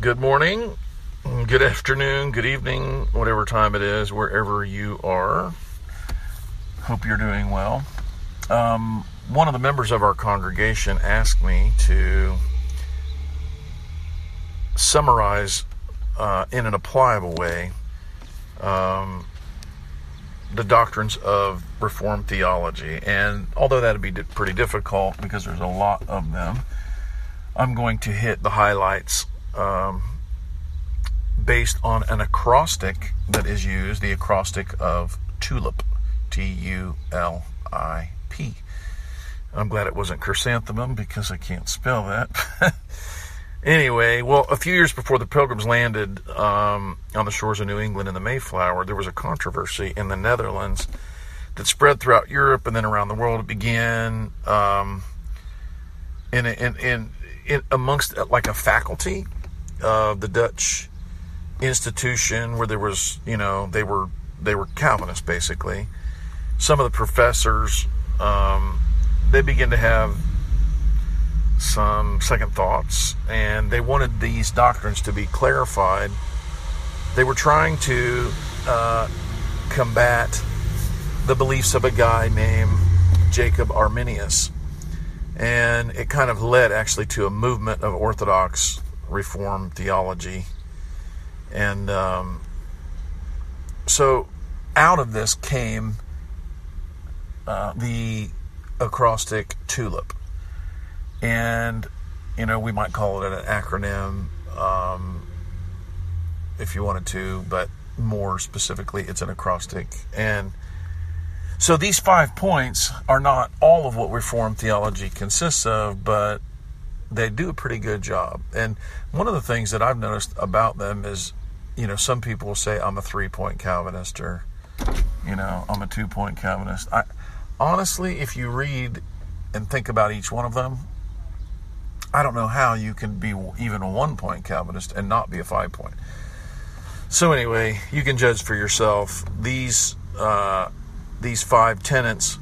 Good morning, good afternoon, good evening, whatever time it is, wherever you are. Hope you're doing well. Um, one of the members of our congregation asked me to summarize uh, in an applicable way um, the doctrines of Reformed theology. And although that'd be pretty difficult because there's a lot of them, I'm going to hit the highlights um, based on an acrostic that is used, the acrostic of TULIP, T U L I P. I'm glad it wasn't chrysanthemum because I can't spell that. anyway, well, a few years before the Pilgrims landed um, on the shores of New England in the Mayflower, there was a controversy in the Netherlands that spread throughout Europe and then around the world. It began um, in, in, in, in amongst like a faculty of the Dutch institution where there was, you know, they were they were Calvinists basically. Some of the professors um, they began to have some second thoughts, and they wanted these doctrines to be clarified. They were trying to uh, combat the beliefs of a guy named Jacob Arminius, and it kind of led actually to a movement of Orthodox Reform theology, and um, so out of this came uh, the acrostic TULIP. And, you know, we might call it an acronym um, if you wanted to, but more specifically, it's an acrostic. And so these five points are not all of what Reformed theology consists of, but they do a pretty good job. And one of the things that I've noticed about them is, you know, some people say, I'm a three point Calvinist or, you know, I'm a two point Calvinist. I, honestly, if you read and think about each one of them, I don't know how you can be even a one point Calvinist and not be a five point. So anyway, you can judge for yourself. These uh, these five tenets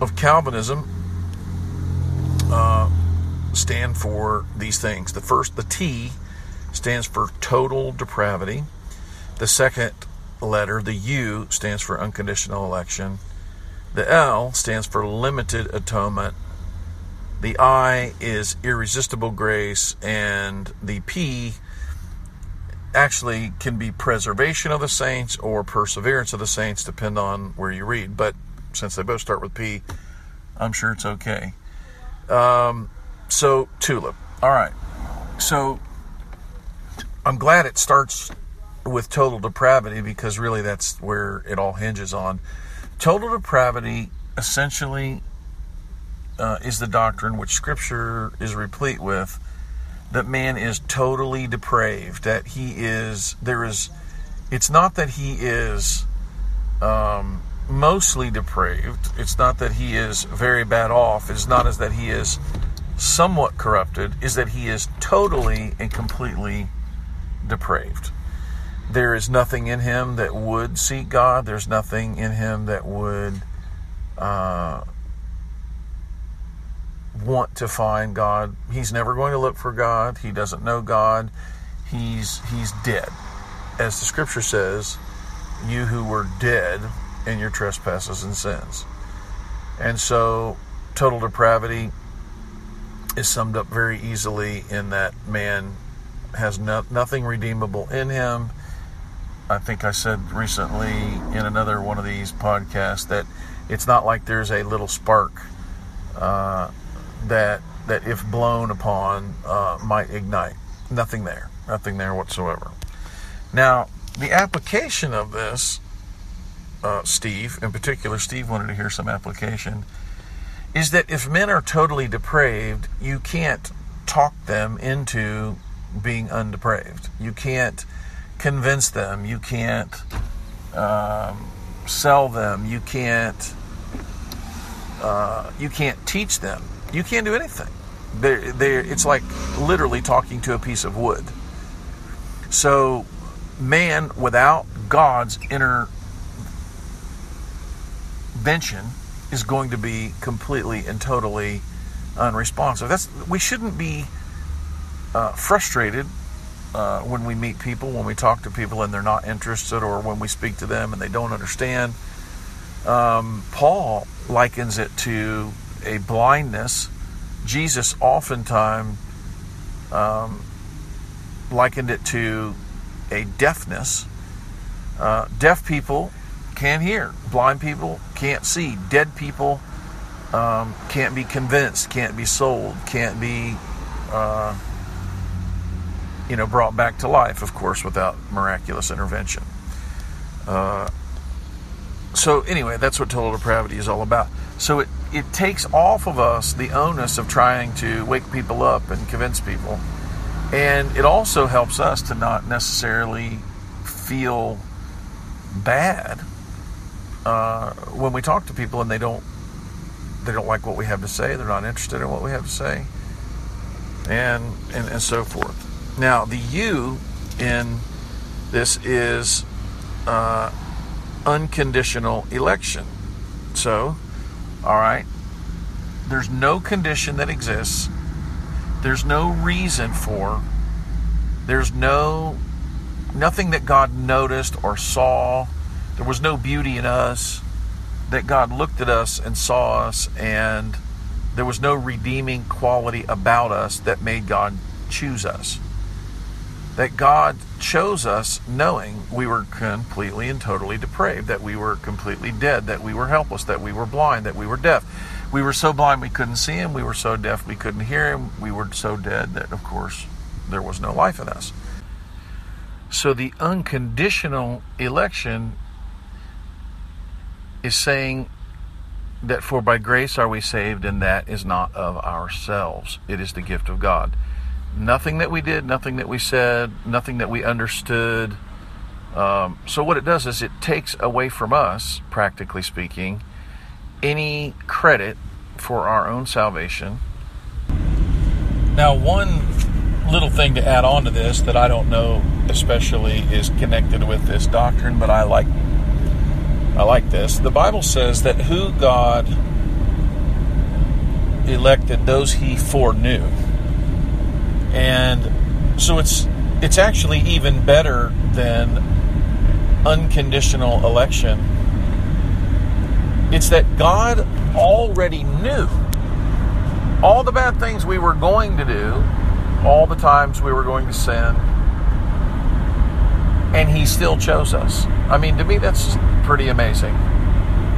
of Calvinism stand for these things. The first, the T, stands for total depravity. The second letter, the U, stands for unconditional election. The L stands for limited atonement. The I is irresistible grace. And the P actually can be preservation of the saints or perseverance of the saints, depend on where you read. But since they both start with P, I'm sure it's okay. Um, so, Tulip. All right. So, I'm glad it starts with total depravity because really that's where it all hinges on. Total depravity essentially uh, is the doctrine which Scripture is replete with that man is totally depraved, that he is, there is, it's not that he is um, mostly depraved, it's not that he is very bad off, it's not as that he is somewhat corrupted, is that he is totally and completely depraved there is nothing in him that would seek God. There's nothing in him that would uh, want to find God. He's never going to look for God. He doesn't know God. He's he's dead, as the Scripture says. You who were dead in your trespasses and sins, and so total depravity is summed up very easily in that man has no, nothing redeemable in him I think I said recently in another one of these podcasts that it's not like there's a little spark uh, that that if blown upon uh, might ignite. Nothing there, nothing there whatsoever. Now, the application of this, uh, Steve, in particular, Steve wanted to hear some application, is that if men are totally depraved, you can't talk them into being undepraved. You can't convince them. You can't um, sell them. You can't. Uh, you can't teach them. You can't do anything. They're, they're, it's like literally talking to a piece of wood. So, man without God's intervention is going to be completely and totally unresponsive. That's we shouldn't be uh, frustrated uh, when we meet people, when we talk to people and they're not interested, or when we speak to them and they don't understand. Um, Paul likens it to a blindness. Jesus oftentimes um, likened it to a deafness. Uh, deaf people can't hear, blind people can't see, dead people um, can't be convinced, can't be sold, can't be, uh, you know, brought back to life, of course, without miraculous intervention. Uh, so, anyway, that's what total depravity is all about. So, it, it takes off of us the onus of trying to wake people up and convince people. And it also helps us to not necessarily feel bad uh, when we talk to people and they don't they don't like what we have to say, they're not interested in what we have to say, and and, and so forth. Now the you in this is uh, unconditional election. So, all right, there's no condition that exists. There's no reason for. There's no nothing that God noticed or saw. There was no beauty in us that God looked at us and saw us, and there was no redeeming quality about us that made God choose us. That God chose us knowing we were completely and totally depraved, that we were completely dead, that we were helpless, that we were blind, that we were deaf. We were so blind we couldn't see Him, we were so deaf we couldn't hear Him, we were so dead that, of course, there was no life in us. So the unconditional election is saying that for by grace are we saved, and that is not of ourselves. It is the gift of God. Nothing that we did, nothing that we said, nothing that we understood. Um, so, what it does is it takes away from us, practically speaking, any credit for our own salvation. Now, one little thing to add on to this that I don't know especially is connected with this doctrine, but I like I like this. The Bible says that who God elected, those he foreknew. And so it's it's actually even better than unconditional election. It's that God already knew all the bad things we were going to do, all the times we were going to sin, and he still chose us. I mean, to me, that's pretty amazing.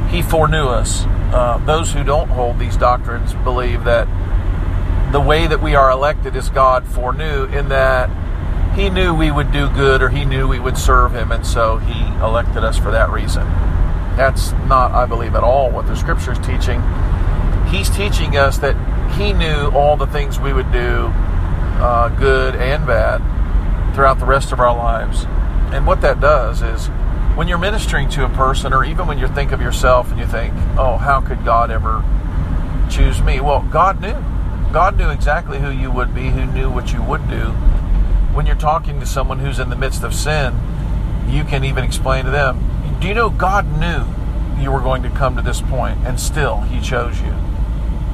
He foreknew us. Uh, those who don't hold these doctrines believe that the way that we are elected is God foreknew, in that He knew we would do good or He knew we would serve Him, and so He elected us for that reason. That's not, I believe, at all what the Scripture is teaching. He's teaching us that He knew all the things we would do, uh, good and bad, throughout the rest of our lives and what that does is when you're ministering to a person, or even when you think of yourself and you think, oh, how could God ever choose me? Well, God knew. God knew exactly who you would be, who knew what you would do. When you're talking to someone who's in the midst of sin, you can even explain to them, do you know God knew you were going to come to this point and still he chose you?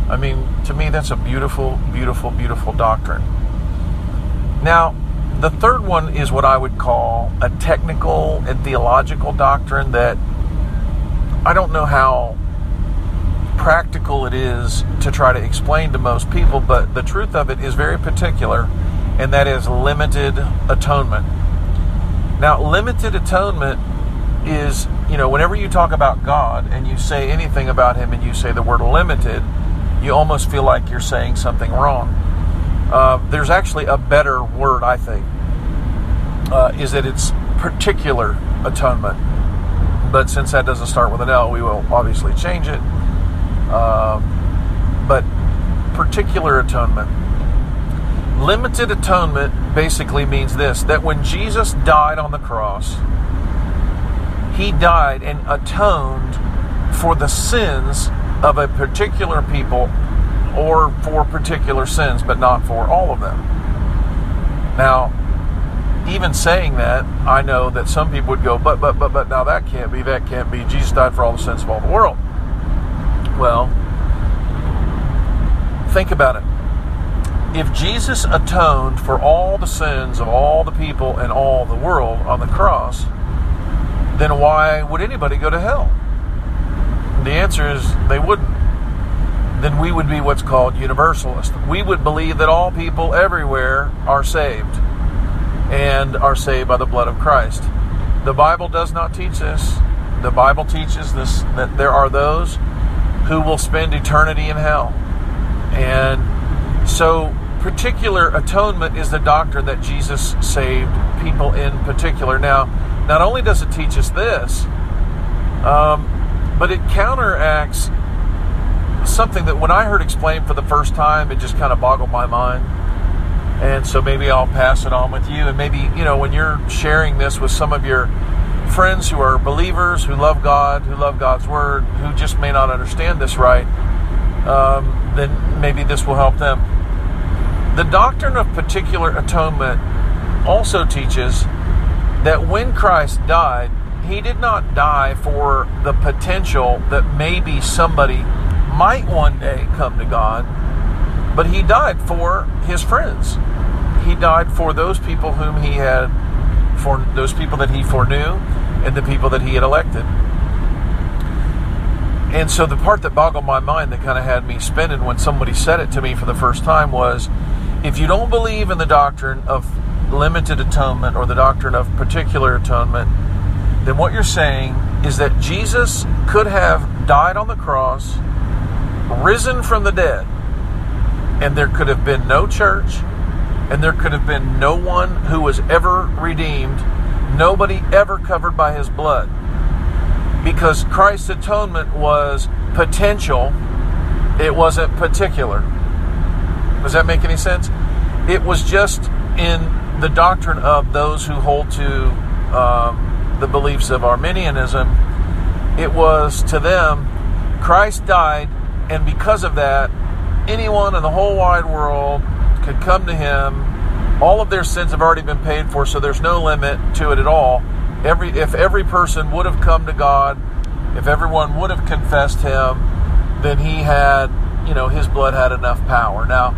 I mean, to me, that's a beautiful, beautiful, beautiful doctrine. Now, the third one is what I would call a technical and theological doctrine that I don't know how practical it is to try to explain to most people, but the truth of it is very particular, and that is limited atonement. Now, limited atonement is, you know, whenever you talk about God and you say anything about Him and you say the word limited, you almost feel like you're saying something wrong. Uh, there's actually a better word, I think, uh, is that it's particular atonement. But since that doesn't start with an L, we will obviously change it. Um, but particular atonement. Limited atonement basically means this that when Jesus died on the cross, he died and atoned for the sins of a particular people or for particular sins, but not for all of them. Now, even saying that, I know that some people would go, but, but, but, but, now that can't be, that can't be. Jesus died for all the sins of all the world. Well, think about it. if Jesus atoned for all the sins of all the people and all the world on the cross, then why would anybody go to hell? The answer is they wouldn't. Then we would be what's called universalist. We would believe that all people everywhere are saved and are saved by the blood of Christ. The Bible does not teach this. The Bible teaches this that there are those who will spend eternity in hell. And so particular atonement is the doctrine that Jesus saved people in particular. Now, not only does it teach us this, um, but it counteracts something that when I heard explained for the first time, it just kind of boggled my mind. And so maybe I'll pass it on with you. And maybe, you know, when you're sharing this with some of your friends who are believers, who love God, who love God's Word, who just may not understand this right, um, then maybe this will help them. The doctrine of particular atonement also teaches that when Christ died, he did not die for the potential that maybe somebody might one day come to God, but he died for his friends. He died for those people whom he had, for those people that he foreknew, and the people that he had elected. And so the part that boggled my mind that kind of had me spinning when somebody said it to me for the first time was if you don't believe in the doctrine of limited atonement or the doctrine of particular atonement, then what you're saying is that Jesus could have died on the cross, risen from the dead, and there could have been no church, and there could have been no one who was ever redeemed, nobody ever covered by his blood. Because Christ's atonement was potential, it wasn't particular. Does that make any sense? It was just in the doctrine of those who hold to um, the beliefs of Arminianism. It was to them, Christ died, and because of that, anyone in the whole wide world could come to Him. All of their sins have already been paid for, so there's no limit to it at all. Every if every person would have come to God, if everyone would have confessed Him, then He had, you know, His blood had enough power. Now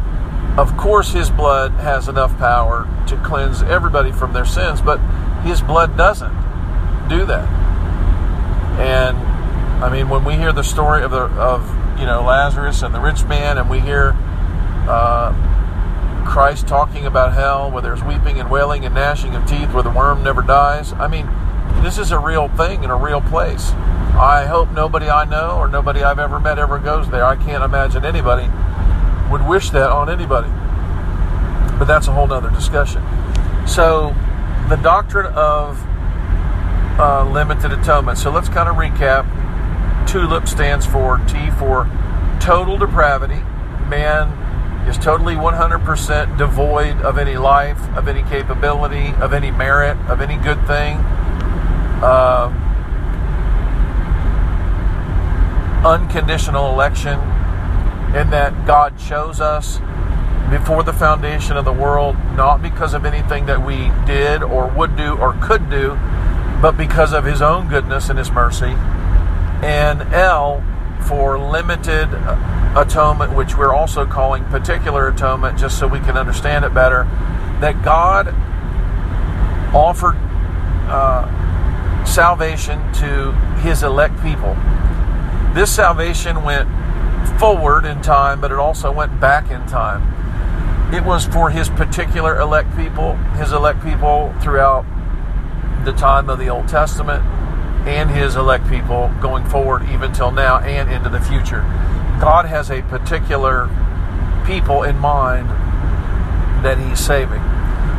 of course, his blood has enough power to cleanse everybody from their sins, but his blood doesn't do that. And I mean, when we hear the story of the of you know Lazarus and the rich man, and we hear uh, Christ talking about hell, where there's weeping and wailing and gnashing of teeth, where the worm never dies. I mean, this is a real thing in a real place. I hope nobody I know or nobody I've ever met ever goes there. I can't imagine anybody would wish that on anybody. But that's a whole nother discussion. So, the doctrine of uh, limited atonement. So, let's kind of recap. TULIP stands for T for total depravity. Man is totally 100% devoid of any life, of any capability, of any merit, of any good thing. Uh, unconditional election in that God chose us before the foundation of the world, not because of anything that we did or would do or could do, but because of His own goodness and His mercy. And L for limited atonement, which we're also calling particular atonement, just so we can understand it better, that God offered uh, salvation to His elect people. This salvation went forward in time, but it also went back in time. It was for his particular elect people, his elect people throughout the time of the Old Testament, and his elect people going forward even till now and into the future. God has a particular people in mind that he's saving.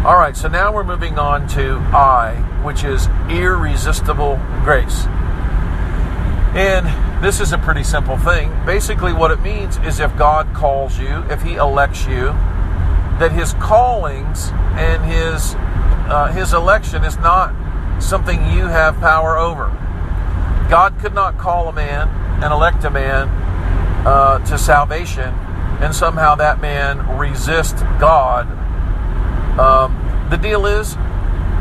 All right, so now we're moving on to I, which is irresistible grace. And this is a pretty simple thing. Basically, what it means is if God calls you, if He elects you, that His callings and His uh, His election is not something you have power over. God could not call a man and elect a man uh, to salvation, and somehow that man resist God. Um, the deal is,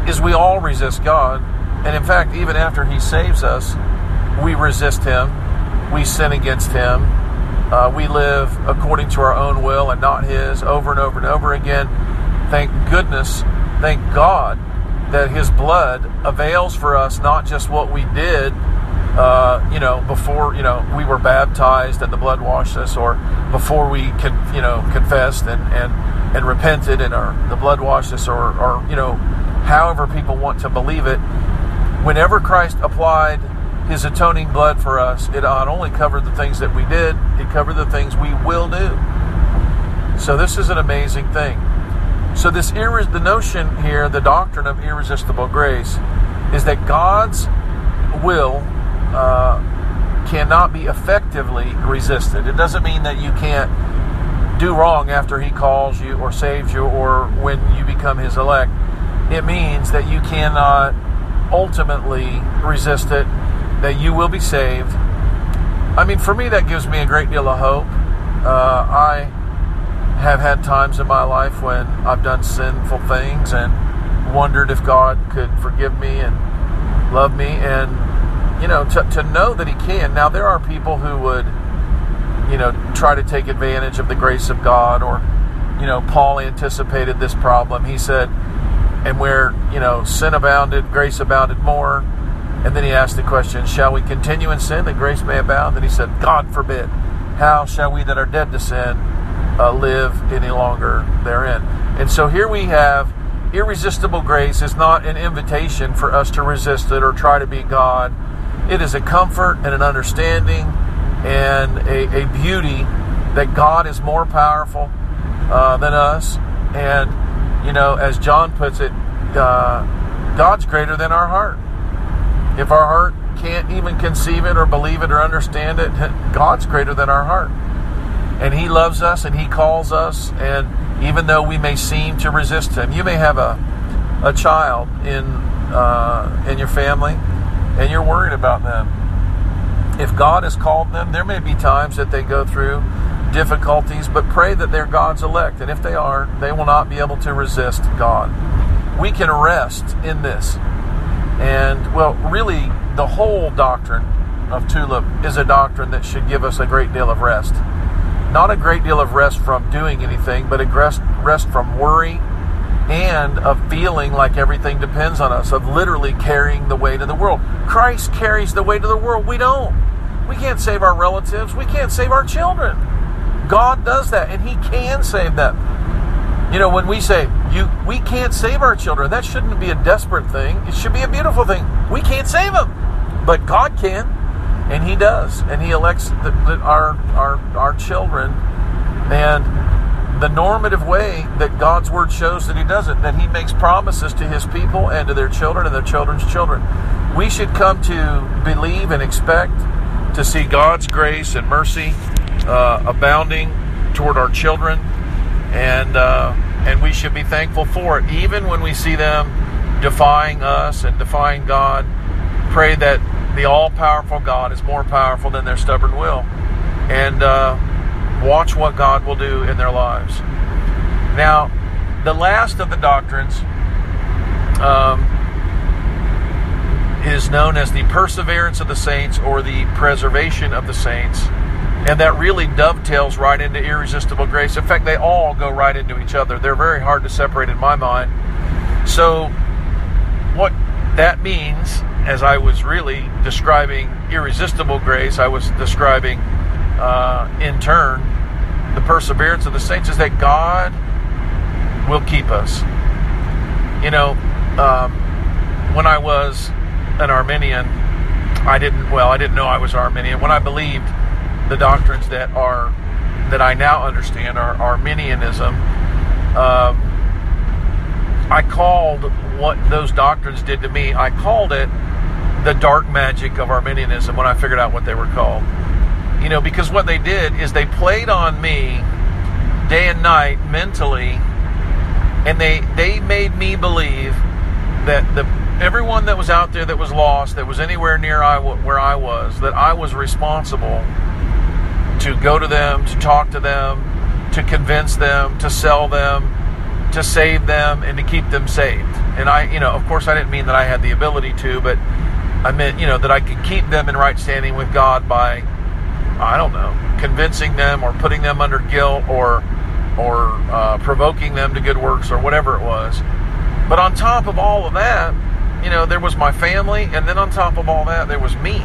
is we all resist God, and in fact, even after He saves us, we resist Him we sin against Him. uh, we live according to our own will and not His over and over and over again. Thank goodness, thank God that His blood avails for us not just what we did, uh, you know, before you know we were baptized and the blood washed us, or before we you know confessed and and and repented and our the blood washed us, or or you know, however people want to believe it. Whenever Christ applied his atoning blood for us, it not only covered the things that we did, it covered the things we will do. So this is an amazing thing. So this irre- the notion here, the doctrine of irresistible grace, is that God's will uh, cannot be effectively resisted. It doesn't mean that you can't do wrong after He calls you or saves you or when you become His elect. It means that you cannot ultimately resist it that you will be saved. I mean, for me, that gives me a great deal of hope. Uh, I have had times in my life when I've done sinful things and wondered if God could forgive me and love me, and you know, to, to know that He can. Now, there are people who would, you know, try to take advantage of the grace of God, or you know, Paul anticipated this problem. He said, and where you know sin abounded, grace abounded more and then he asked the question, Shall we continue in sin that grace may abound? And he said, God forbid. How shall we that are dead to sin uh, live any longer therein? And so here we have irresistible grace is not an invitation for us to resist it or try to be God. It is a comfort and an understanding and a, a beauty that God is more powerful uh, than us. And, you know, as John puts it, uh, God's greater than our heart. If our heart can't even conceive it or believe it or understand it, God's greater than our heart. And He loves us and He calls us. And even though we may seem to resist Him, you may have a, a child in, uh, in your family and you're worried about them. If God has called them, there may be times that they go through difficulties, but pray that they're God's elect. And if they are, they will not be able to resist God. We can rest in this and, well, really, the whole doctrine of TULIP is a doctrine that should give us a great deal of rest. Not a great deal of rest from doing anything, but a rest, rest from worry and of feeling like everything depends on us, of literally carrying the weight of the world. Christ carries the weight of the world. We don't. We can't save our relatives. We can't save our children. God does that, and He can save them. You know, when we say you we can't save our children, that shouldn't be a desperate thing. It should be a beautiful thing. We can't save them, but God can, and He does, and He elects the, the, our our our children, and the normative way that God's word shows that He does it, that He makes promises to His people and to their children and their children's children. We should come to believe and expect to see God's grace and mercy uh, abounding toward our children and uh, and we should be thankful for it, even when we see them defying us and defying God. Pray that the all-powerful God is more powerful than their stubborn will, and uh, watch what God will do in their lives. Now, the last of the doctrines um, is known as the perseverance of the saints or the preservation of the saints. And that really dovetails right into irresistible grace. In fact, they all go right into each other. They're very hard to separate in my mind. So, what that means, as I was really describing irresistible grace, I was describing uh, in turn the perseverance of the saints, is that God will keep us. You know, um, when I was an Arminian, I didn't, well, I didn't know I was Arminian. When I believed the doctrines that are that I now understand are Arminianism. Um, I called what those doctrines did to me. I called it the dark magic of Arminianism when I figured out what they were called. You know, because what they did is they played on me day and night mentally, and they they made me believe that the everyone that was out there that was lost, that was anywhere near I, where I was, that I was responsible to go to them, to talk to them, to convince them, to sell them, to save them, and to keep them saved. And I, you know, of course, I didn't mean that I had the ability to, but I meant, you know, that I could keep them in right standing with God by I don't know, convincing them or putting them under guilt or or uh, provoking them to good works or whatever it was. But on top of all of that, you know, there was my family, and then on top of all that, there was me.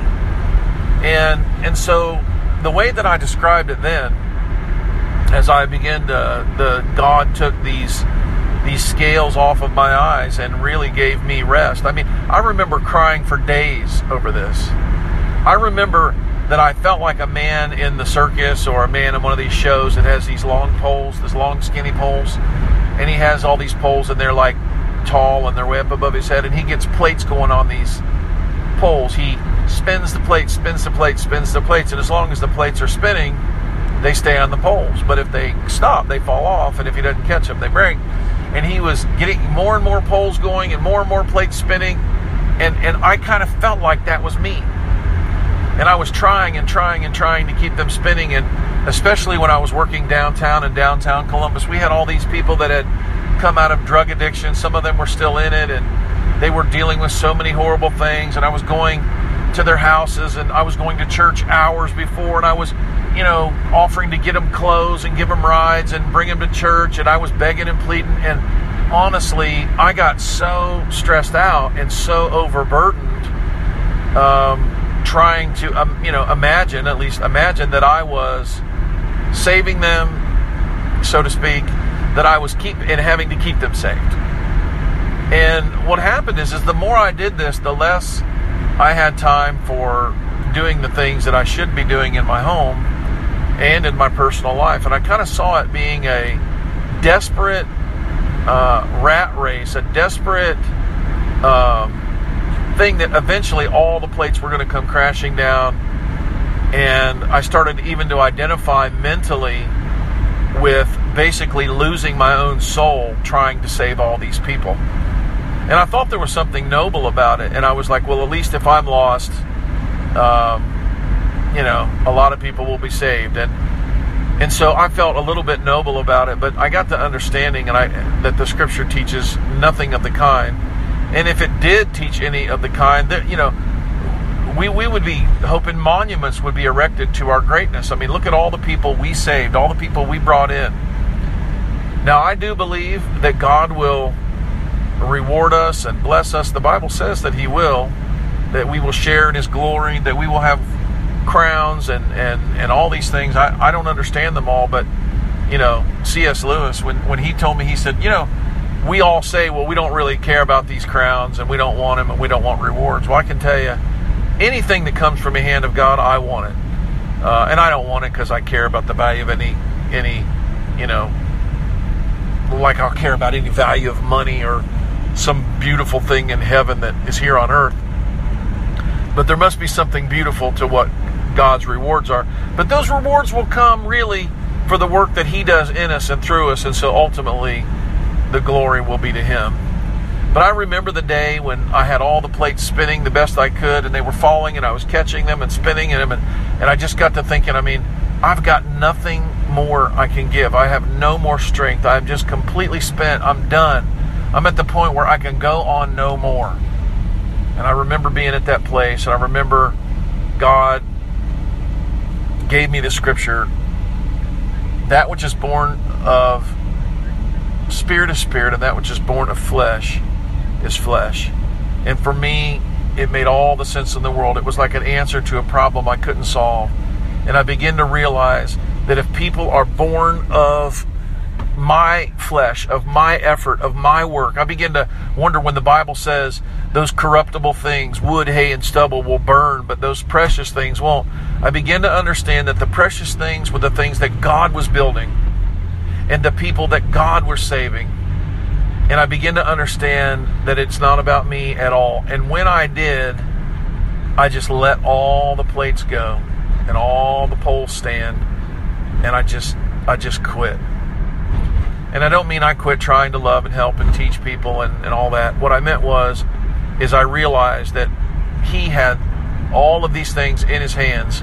And and so the way that I described it then, as I began to, the God took these these scales off of my eyes and really gave me rest. I mean, I remember crying for days over this. I remember that I felt like a man in the circus or a man in one of these shows that has these long poles, these long skinny poles, and he has all these poles and they're like tall and they're way up above his head, and he gets plates going on these poles. He spins the plates, spins the plates, spins the plates, and as long as the plates are spinning, they stay on the poles. But if they stop, they fall off, and if he doesn't catch them, they break. And he was getting more and more poles going and more and more plates spinning, and and I kind of felt like that was me. And I was trying and trying and trying to keep them spinning, and especially when I was working downtown in downtown Columbus, we had all these people that had come out of drug addiction. Some of them were still in it, and they were dealing with so many horrible things. And I was going to their houses, and I was going to church hours before, and I was, you know, offering to get them clothes and give them rides and bring them to church. And I was begging and pleading. And honestly, I got so stressed out and so overburdened. Um, trying to, um, you know, imagine, at least imagine that I was saving them, so to speak, that I was keep and having to keep them saved. And what happened is, is the more I did this, the less I had time for doing the things that I should be doing in my home and in my personal life. And I kind of saw it being a desperate uh, rat race, a desperate um, thing that eventually all the plates were going to come crashing down. And I started even to identify mentally with basically losing my own soul trying to save all these people. And I thought there was something noble about it. And I was like, well, at least if I'm lost, um, you know, a lot of people will be saved. And and so I felt a little bit noble about it, but I got the understanding and I that the scripture teaches nothing of the kind. And if it did teach any of the kind, that you know, we, we would be hoping monuments would be erected to our greatness. I mean, look at all the people we saved, all the people we brought in. Now, I do believe that God will reward us and bless us. The Bible says that He will, that we will share in His glory, that we will have crowns and, and, and all these things. I, I don't understand them all, but, you know, C.S. Lewis, when, when he told me, he said, you know, we all say, well, we don't really care about these crowns and we don't want them and we don't want rewards. Well, I can tell you, anything that comes from the hand of God, I want it. Uh, and I don't want it because I care about the value of any, any, you know, like I'll care about any value of money or some beautiful thing in heaven that is here on earth. But there must be something beautiful to what God's rewards are. But those rewards will come really for the work that He does in us and through us. And so ultimately, the glory will be to Him. But I remember the day when I had all the plates spinning the best I could and they were falling and I was catching them and spinning them. And, and I just got to thinking, I mean, I've got nothing more I can give. I have no more strength. I'm just completely spent. I'm done. I'm at the point where I can go on no more. And I remember being at that place and I remember God gave me the scripture that which is born of spirit is spirit and that which is born of flesh is flesh. And for me, it made all the sense in the world. It was like an answer to a problem I couldn't solve. And I began to realize that if people are born of my flesh, of my effort, of my work, I begin to wonder when the Bible says those corruptible things, wood, hay, and stubble, will burn, but those precious things won't. I begin to understand that the precious things were the things that God was building and the people that God was saving and I begin to understand that it's not about me at all. And when I did, I just let all the plates go and all the poles stand, and I just I just quit. And I don't mean I quit trying to love and help and teach people and, and all that. What I meant was is I realized that he had all of these things in his hands.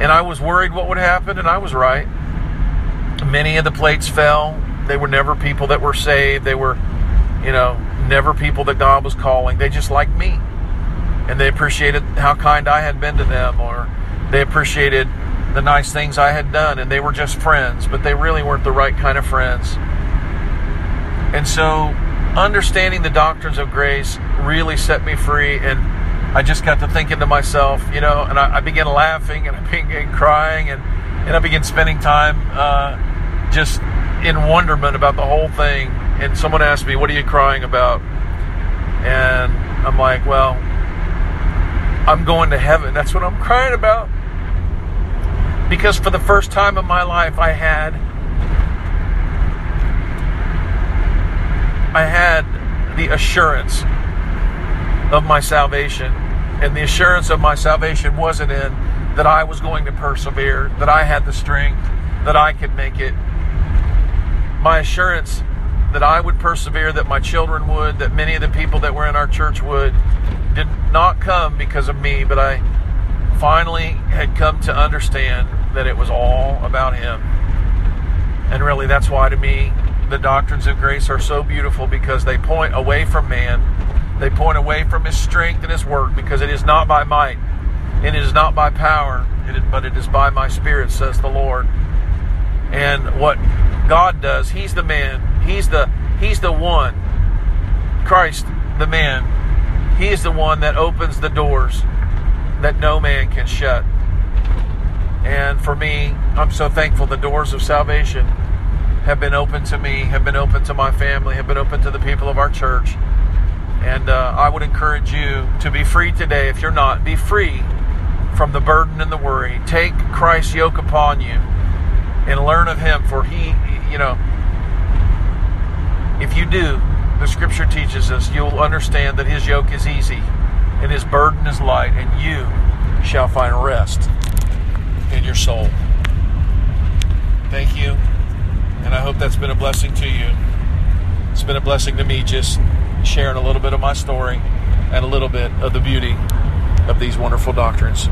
And I was worried what would happen, and I was right. Many of the plates fell, they were never people that were saved. They were, you know, never people that God was calling. They just liked me. And they appreciated how kind I had been to them or They appreciated the nice things I had done, and they were just friends, but they really weren't the right kind of friends. And so, understanding the doctrines of grace really set me free, and I just got to thinking to myself, you know, and I, I began laughing, and I began crying, and, and I began spending time uh, just in wonderment about the whole thing. And someone asked me, What are you crying about? And I'm like, Well, I'm going to heaven. That's what I'm crying about. Because for the first time in my life, I had I had the assurance of my salvation. And the assurance of my salvation wasn't in that I was going to persevere, that I had the strength, that I could make it. My assurance that I would persevere, that my children would, that many of the people that were in our church would, did not come because of me, but I finally had come to understand that it was all about Him. And really, that's why to me, the doctrines of grace are so beautiful because they point away from man, they point away from His strength and His work, because it is not by might, and it is not by power, but it is by my Spirit, says the Lord. And what God does, He's the man, He's the He's the one, Christ, the man. He is the one that opens the doors that no man can shut. And for me, I'm so thankful the doors of salvation have been open to me, have been open to my family, have been open to the people of our church. And uh, I would encourage you to be free today. If you're not, be free from the burden and the worry. Take Christ's yoke upon you and learn of Him, for He, you know, if you do, the Scripture teaches us, you'll understand that His yoke is easy and His burden is light, and you shall find rest in your soul. Thank you, and I hope that's been a blessing to you. It's been a blessing to me just sharing a little bit of my story and a little bit of the beauty of these wonderful doctrines.